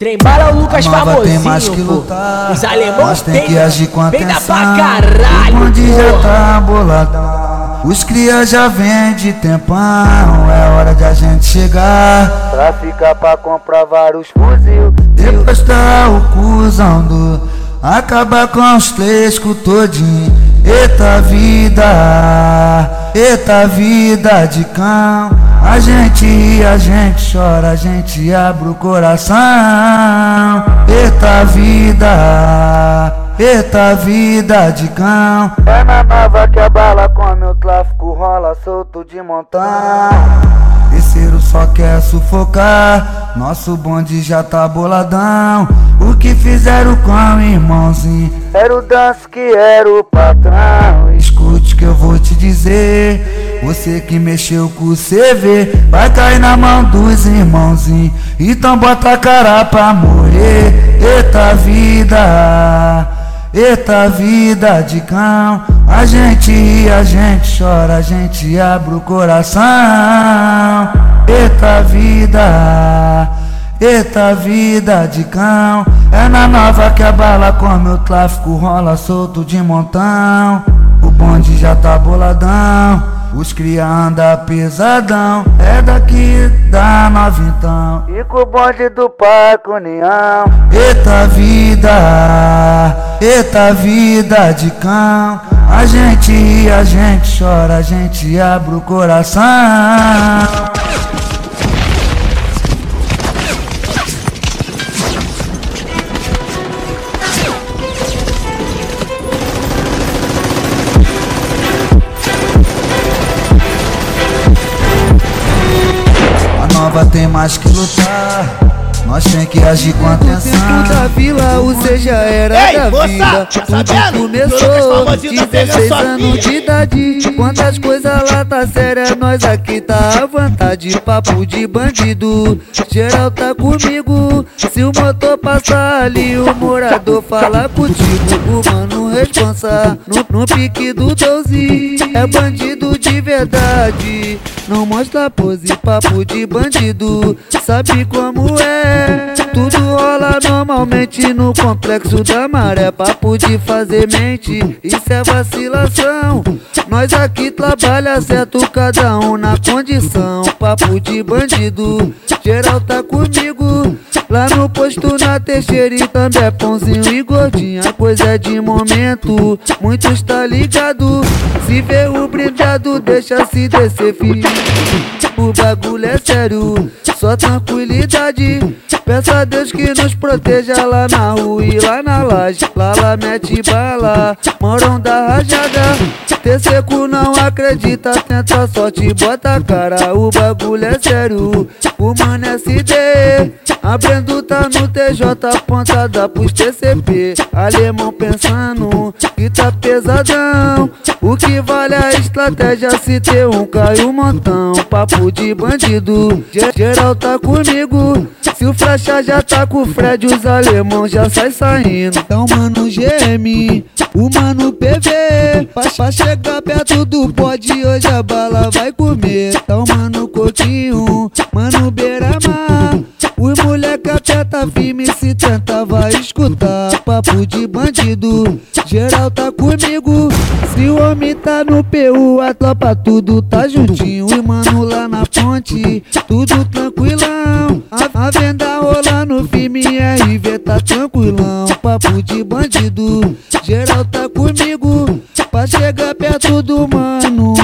Trembala o Lucas famosinho, tem mais que pô. lutar. Os alemãos Nós tem que agir com atenção. pra caralho, O bonde já tá boladão. Os cria já vem de tempão. É hora de a gente chegar. Pra ficar pra comprar vários fuzil Depois tá o cuzão do Acabar com os flescos todinho Eita vida Eita vida de cão A gente ri, a gente chora A gente abre o coração Eita vida Eita vida de cão É na nova que a bala come o tráfico rola solto de montão Terceiro só quer sufocar, nosso bonde já tá boladão. O que fizeram com o irmãozinho? Era o danço que era o patrão Que eu vou te dizer. Você que mexeu com o CV, vai cair na mão dos irmãozinhos. Então bota a cara pra morrer. Eita vida, eita vida de cão. A gente ri, a gente chora, a gente abre o coração. Eita vida. Eita vida de cão, é na nova que a bala come o tráfico rola solto de montão. O bonde já tá boladão, os cria anda pesadão, é daqui da nova então. E com o bonde do Parque União Eita vida, eita vida de cão, a gente ri, a gente chora, a gente abre o coração. Nova tem mais que lutar. Nós tem que agir com atenção. Dentro da vila, o já era Ei, da moça, vida. tá Tudo? O começou famosinho tá pegando 16 sua anos de idade. Quantas coisas lá tá séria, nós aqui tá à vontade. Papo de bandido, geral tá comigo. Se o motor passar ali, o morador fala contigo. O mano responsa no, no pique do 12. É bandido de verdade. Não mostra pose, papo de bandido. Sabe como é? Tudo rola normalmente no complexo da maré. Papo de fazer mente, isso é vacilação. Nós aqui trabalha certo, cada um na condição. Papo de bandido, geral tá comigo. Lá no posto na Teixeira também é pãozinho e gordinha. Coisa é de momento, muitos tá ligado. Se vê o brindado, deixa se descer, filho. O bagulho é sério, só tranquilidade. Peço a Deus que nos proteja lá na rua e lá na laje. Lá lá mete bala, moram da rajada. Ter seco não acredita, tenta a sorte, bota a cara. O bagulho é sério, o mano é SD. Aprendo tá no TJ, pontada pros TCP. Alemão pensando que tá pesadão. O que vale a estratégia se ter um cai um montão. Papo de bandido, ge- geral tá comigo. Se o flecha já tá com o Fred, os alemão já sai saindo. Então, mano, GM, o mano PV. Pra, pra chegar perto do pod, hoje a bala vai comer. Então, mano, Coquinho, mano, Beira-Mar. Os moleque aperta firme se tenta vai escutar Papo de bandido, geral tá comigo Se o homem tá no PU, a tropa tudo tá juntinho E mano lá na ponte, tudo tranquilão rolando firme, RV tá tranquilão Papo de bandido, geral tá comigo Pra chegar perto do mano,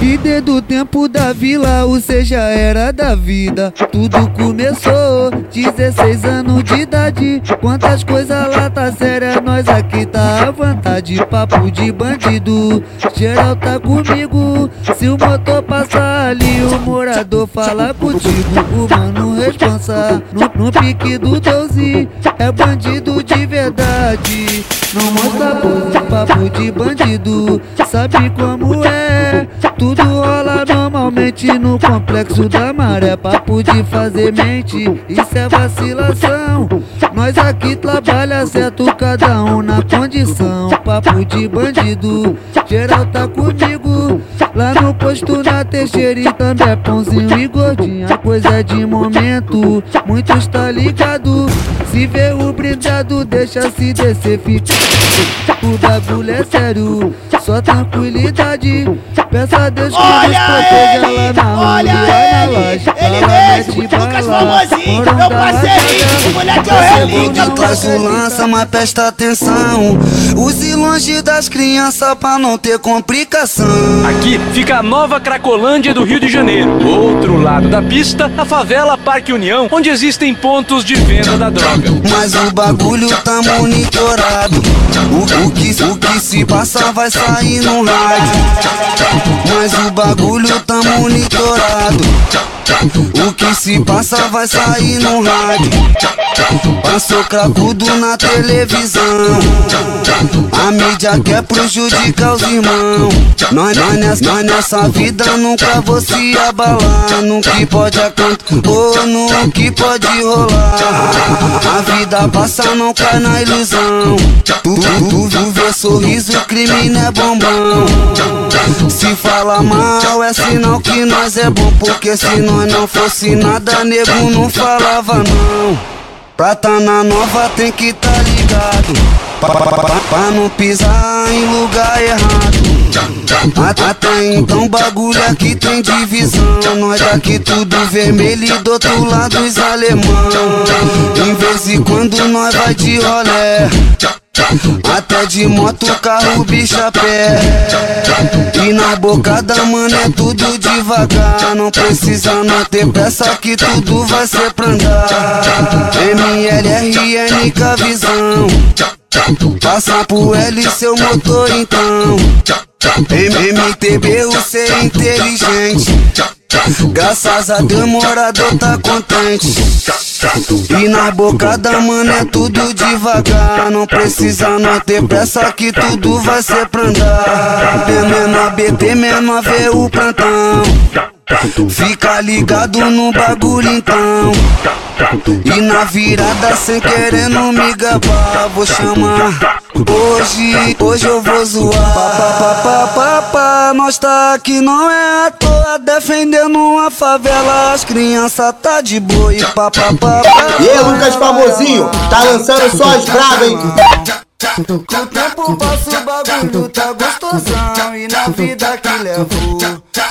E desde o tempo da vila, C já era da vida. Tudo começou, 16 anos de idade. Quantas coisas lá tá séria, nós aqui tá à vontade. Papo de bandido, geral tá comigo. Se o motor passar ali, o morador fala contigo. O mano responsa, no, no pique do 12 É bandido de verdade Não mostra pose, papo de bandido. Sabe como é? Tudo rola normalmente no complexo da maré. Papo de fazer mente, isso é vacilação. Nós aqui trabalha certo, cada um na condição. Papo de bandido, geral tá comigo. Lá no posto na Teixeira e também é pãozinho e gordinha. Coisa é de momento, muitos tá ligado. Se vê o brindado, deixa se descer, fica. O bagulho é sério, só tranquilidade. Peça a Deus que Olha nos proteja ele, lá na rua olha e na ele, laje. ele mesmo, Lucas famosinho, meu parceirinho, moleque é o Você relíquia, não Traz o acredita. lança, mas presta atenção. Use longe das crianças pra não ter complicação. Aqui fica a nova Cracolândia do Rio de Janeiro. Do outro lado da pista, a favela Parque União, onde existem pontos de venda da droga. Mas o bagulho tá monitorado. O, o que, o que se passa vai sair no rádio. Mas o bagulho tá monitorado. O que se passa vai sair no rádio. Passou cracudo na televisão. A mídia quer prejudicar os irmãos. Nós, nós, nós nessa vida nunca vou se abalar. No que pode acontecer, ou no que pode rolar. A vida passa, não cai na ilusão. Tu, tu, tu, tu vê sorriso, crime não é bombom. Se fala mal, é sinal que nós é bom. Porque se nós não fosse nada, nego não falava não. Pra tá na nova tem que tá ligado. Pra não pisar em lugar errado. Até então bagulho aqui tem divisão. Nós daqui tudo vermelho e do outro lado os alemão. Em vez em quando nós vai de rolé. Até de moto, carro, bicho a pé. E na bocada, mano, é tudo devagar. Não precisa não ter pressa que tudo vai ser pra andar. MLRN com a visão. Passa pro L seu motor então. MTB, o ser inteligente. Graças a Deus, morador tá contente. E na bocada, mano, é tudo devagar. Não precisa não ter pressa que tudo vai ser pra andar. Menor BT, menor vê o plantão. Fica ligado no bagulho então. E na virada sem querer não me gabar, vou chamar. Hoje, hoje eu vou zoar. Pá, pá, pá, pá. Nós tá aqui não é à toa, defendendo uma favela. As crianças tá de boa e pá, pá, pá, pá. E aí, Lucas Famosinho, tá lançando só as bravas, hein? Com o tempo passa o bagulho tá gostosão E na vida que levo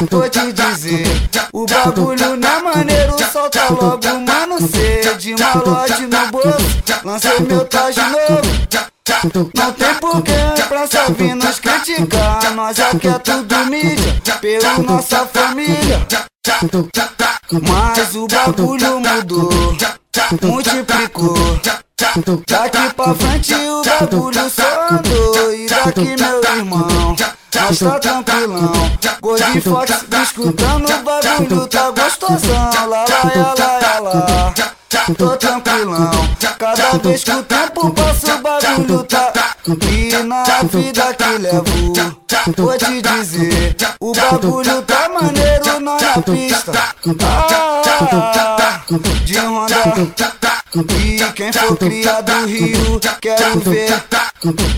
Vou te dizer O bagulho não é maneiro Solta logo, mano, C De malote no bolso Lancei meu traje novo. Não tem porquê pra só vir nos criticar Nós aqui é tudo mídia Pela nossa família. Mas o bagulho mudou Multiplicou. Daqui pra frente o bagulho só andou E daqui meu irmão Nós tá tranquilão. Gordinho Fox escutando o bagulho tá gostosão. Lá, lá, lá, lá, lá Tô tranquilão. Cada vez que o tempo passa o bagulho tá E na vida que levo Vou te dizer O bagulho tá maneiro nós na pista ah, De Honda e quem for criado no Rio, quero ver.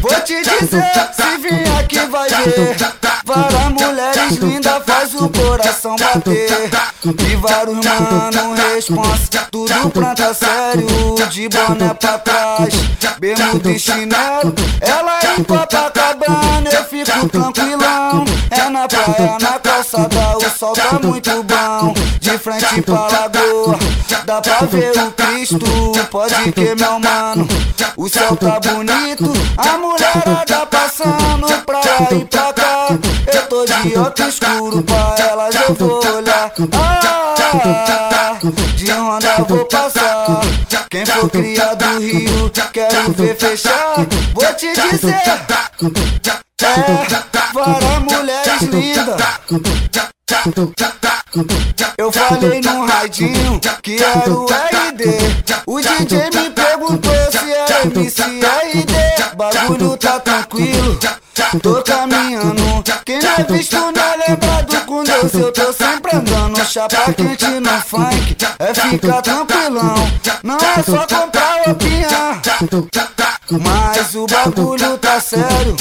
Vou te dizer, se vir aqui vai ver. Várias mulheres lindas faz o coração bater. E vários mano responsa, tudo planta sério. De boné pra trás, bermuda e chinelo. Ela em Copacabana, eu fico tranquilão. É na praia, na calçada, o sol tá muito bom. De frente pra lagoa, dá pra ver o Cristo. Pode que meu mano, o céu tá bonito. A mulherada passando pra lá e pra cá. Eu tô de óculos escuro pra elas eu vou olhar. Ah, de onda vou passar. Quem for criado no Rio, quero ver fechar. Vou te dizer, é, várias mulheres lindas. Eu falei no radinho que era o RD. O DJ me perguntou se era MCRD. Bagulho tá tranquilo, tô caminhando. Quem não é visto não é lembrado Deus. Eu tô sempre andando. Chapa quente no funk, é ficar tranquilão. Não é só comprar opinião. Mas o bagulho tá sério,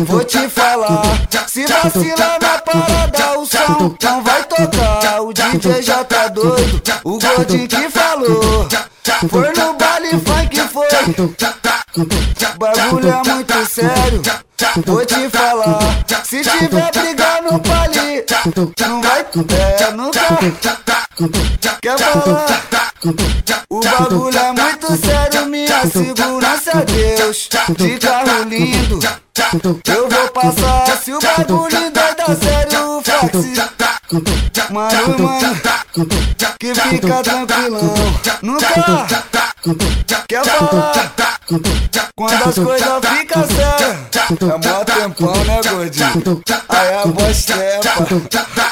vou te falar. Se vacilar na parada, o som não vai tocar. O DJ já tá doido, o gordinho que falou. Foi no baile funk, foi. Bagulho é muito sério, vou te falar. Se tiver briga no baile, não vai, é, nunca. Quer falar? O bagulho é muito sério, minha segurança é Deus. De carro lindo, eu vou passar. Se o bagulho dá sério, fax. Mano, mano, que fica tranquilão. Nunca quer falar. Quando as coisas ficam sérias, é mó tempão, né, gordinho? Aí a voz trepa,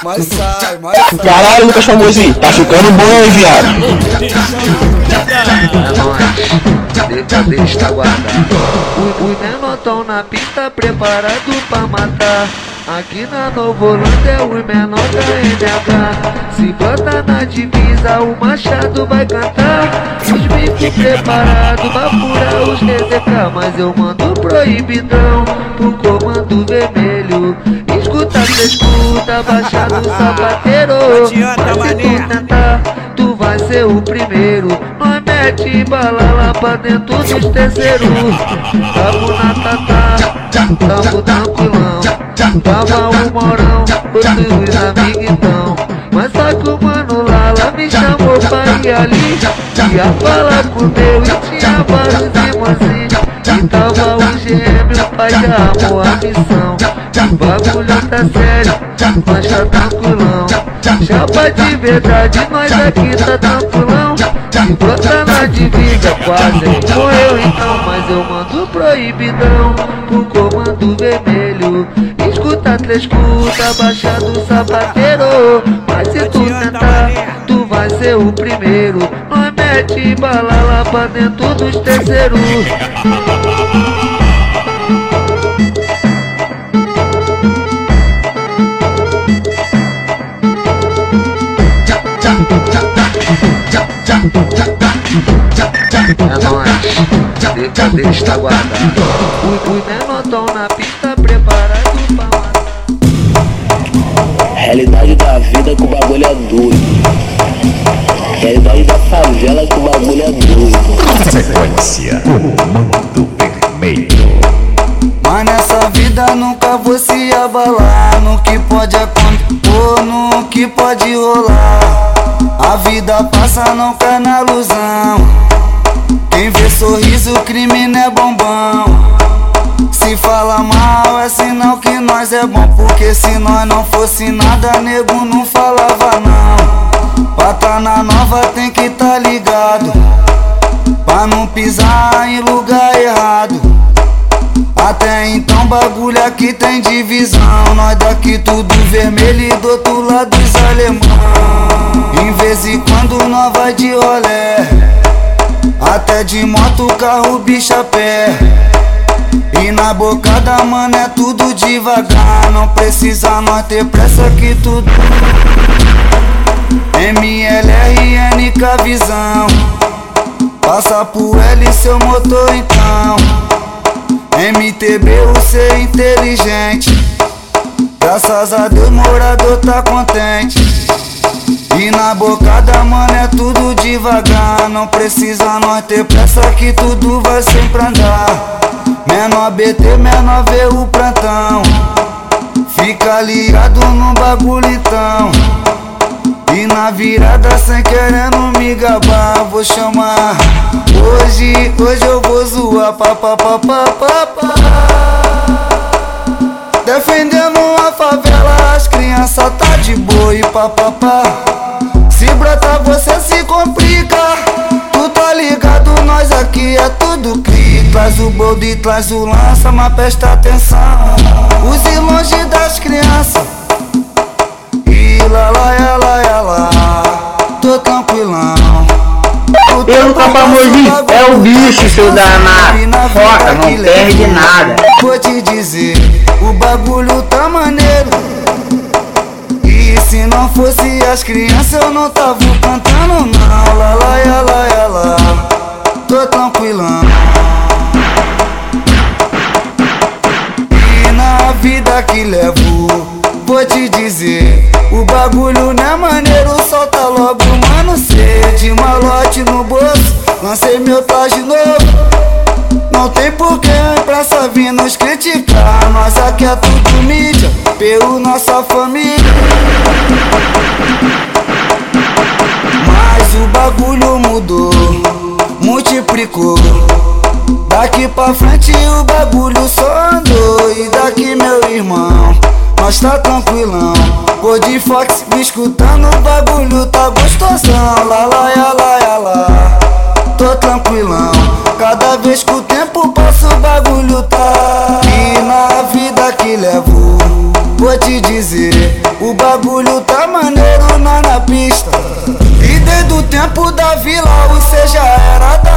mas sai, mas sai. Caralho, Lucas Famosinho, tá ficando bom, hein, viado? É nóis, decadista guardado. Os menor tão na pista preparado pra matar. Aqui na Novo Holanda é o menor da NH. Se bota na divisa, o Machado vai cantar. Os bicos preparados pra furar os TZK. Mas eu mando proibidão pro comando vermelho. Escuta, cê escuta, baixado sapateiro. Mas se tu tentar, tu vai ser o primeiro. Nós mete bala lá pra dentro dos terceiros. Tamo na tatá, tamo tranquilão. Tava o Morão, outros amiguitão. Mas só que o mano Lala me chamou pra ir ali. Ia falar com Deus e tinha vários irmãozinhos. E tava o gêmeo, pai de amor, a missão. O bagulho tá sério, nós tá tranquilão. Chapa de verdade, nós aqui tá tranquilão. Se brota na divisa, quase morreu então. Mas eu mando proibidão pro comando vermelho. Escuta, três escuta, baixa do sapateiro. Mas se tu tentar, tu vai ser o primeiro. Nós mete bala lá pra dentro dos terceiros. É nóis, decadista guardado. Os menor tão na pista preparado pra matar. Realidade da vida que o bagulho é doido. Realidade da favela que o bagulho é doido. Sequência Comando Vermelho. Mas nessa vida nunca vou se abalar No que pode acontecer ou no que pode rolar A vida passa, não cai na ilusão Quem vê sorriso, crime não é bombão Se fala mal é sinal que nós é bom. Porque se nós não fosse nada, nego não falava não. Pra tá na nova tem que tá ligado. Pra não pisar em lugar errado. Até então bagulho aqui tem divisão. Nós daqui tudo vermelho e do outro lado os alemão. Em vez em quando nós vai de rolé. Até de moto, carro, bicho a pé E na bocada, mano, é tudo devagar Não precisa nós ter pressa que tudo MLRN com a visão Passa pro L seu motor então MTB, você é inteligente. Graças a Deus, morador tá contente. E na bocada, mano, é tudo devagar. Não precisa nós ter pressa que tudo vai sempre andar. Menor BT, menor vê o plantão. Fica ligado no bagulho então. E na virada sem querendo me gabar Vou chamar Hoje, hoje eu vou zoar pa, pa. Defendendo a favela As crianças tá de boa e pa. Se brota você se complica ligado, nós aqui é tudo cri Traz o boldo e traz o lança Mas presta atenção Use longe das crianças E lá, lá, lá, lá, lá Tô tranquilão Eu, Capamozinho, é o bicho, seu danado. Foca, não perde nada. Vou te dizer, o bagulho tá maneiro. E se não fosse as crianças, eu não tava cantando, não. Lá, lá, lá, lá. Tô tranquilão. E na vida que levo, vou te dizer O bagulho não é maneiro, solta logo, mano cê De malote no bolso, lancei meu traje novo. Não tem porquê a imprensa vir nos criticar Nós aqui é tudo mídia, pelo nossa família. Mas o bagulho mudou, multiplicou Daqui pra frente o bagulho só andou. E daqui meu irmão, nós tá tranquilão. Cor de Fox, me escutando o bagulho tá gostosão. Lá, lá, lá, lá, lá. Tô tranquilão. Cada vez que o tempo passa o bagulho tá E na vida que levo. Vou te dizer O bagulho tá maneiro na, na pista. E desde o tempo da vila Você já era da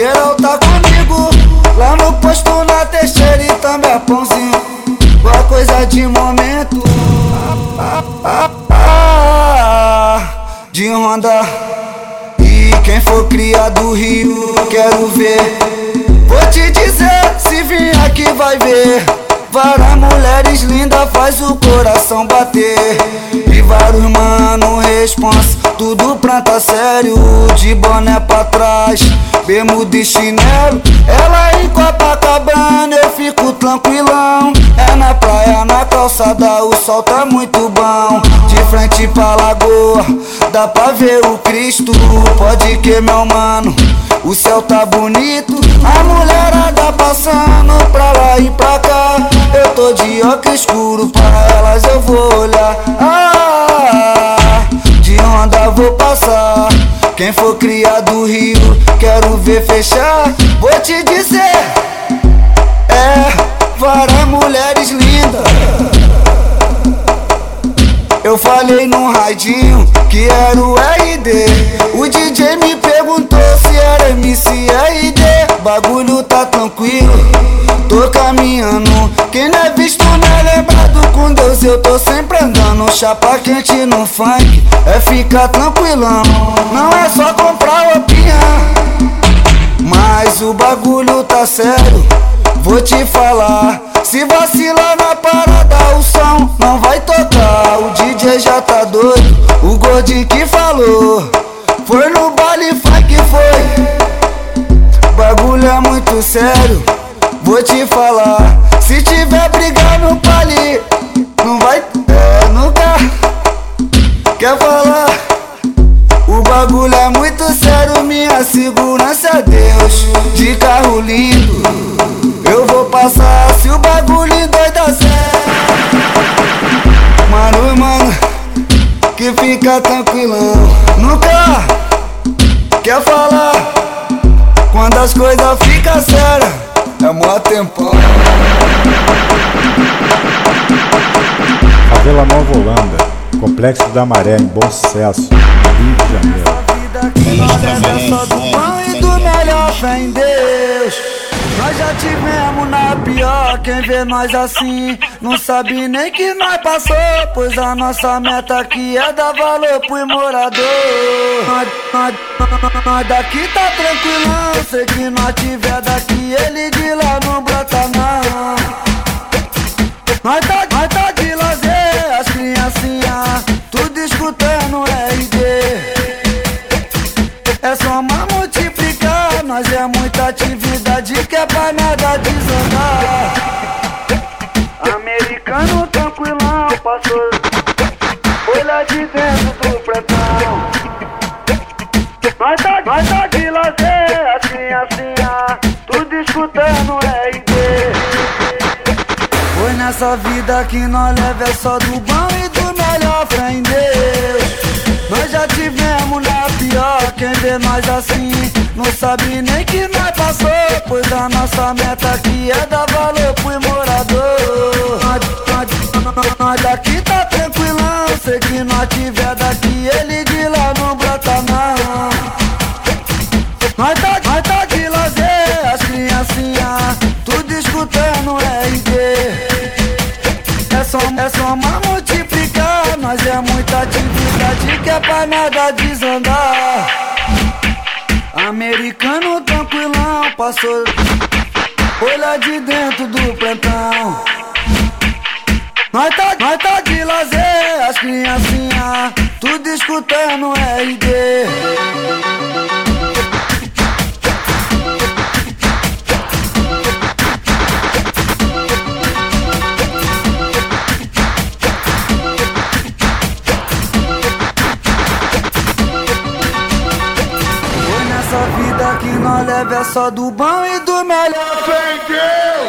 Geral tá comigo. Lá no posto na teixeira e também é pãozinho Boa coisa de momento. De Honda. E quem for criado do Rio Quero ver Mulheres lindas faz o coração bater. E vários mano responsa Tudo planta sério. De boné pra trás Bermuda e chinelo. Ela em Copacabana Eu fico tranquilão. É na praia, na calçada O sol tá muito bom. De frente pra lagoa Dá pra ver o Cristo. Pode que meu mano O céu tá bonito A mulherada passando pra lá e pra cá eu tô de óculos escuro, pra elas eu vou olhar. Ah, de onda vou passar. Quem for criado do Rio, quero ver fechar. Vou te dizer, é várias mulheres lindas. Eu falei no radinho que era o RD. O DJ me perguntou se era MC RD. Bagulho tá tranquilo, tô caminhando. Quem não é visto não é lembrado. Com Deus eu tô sempre andando. Chapa quente no funk é ficar tranquilão. Não é só comprar opinião. Mas o bagulho tá sério, vou te falar. Se vacilar na parada, o som não vai tocar. O DJ já tá doido, o Gordinho que falou. Foi no baile funk, foi. Bagulho é muito sério, vou te falar. Se tiver briga no pali, não vai. É, nunca. Quer falar? O bagulho é muito sério, minha segurança é Deus. De carro lindo, eu vou passar se o bagulho doida certo. Mano, mano, que fica tranquilão. Nunca quer falar quando as coisas ficam sérias. É mó tempão. Favela Nova Holanda, Complexo da Maré, em Bom Sucesso, Rio de Janeiro. vida que nós é só do bom e do melhor, fé em Deus. Nós já tivemos na pior, quem vê nós assim Não sabe nem que nós passou Pois a nossa meta aqui é dar valor pro morador. Nós, nós, daqui tá tranquilão Sei que nós tiver daqui, ele de lá não brota não. Nós tá, nós tá de lazer, as criancinhas Tudo escutando RD é só uma multiplicar, nós é muita atividade passou. Foi lá de dentro do pretão. Nós tá, nós tá de lazer, as criancinhas, tudo escutando RD. Foi nessa vida que nós leva é só do bom e do melhor. Nós já tivemos na pior, quem vê nós assim Não sabe nem que nós passou Pois a nossa meta aqui é dar valor pro morador. Nós, nós daqui tá tranquilão Se que nós tiver daqui, ele de lá não brota não pra nada desandar. Americano tranquilão, passou Olha de dentro do plantão. Nós tá, nós tá de lazer, as criancinhas Tudo escutando RD Leva é só do bom e do melhor Deus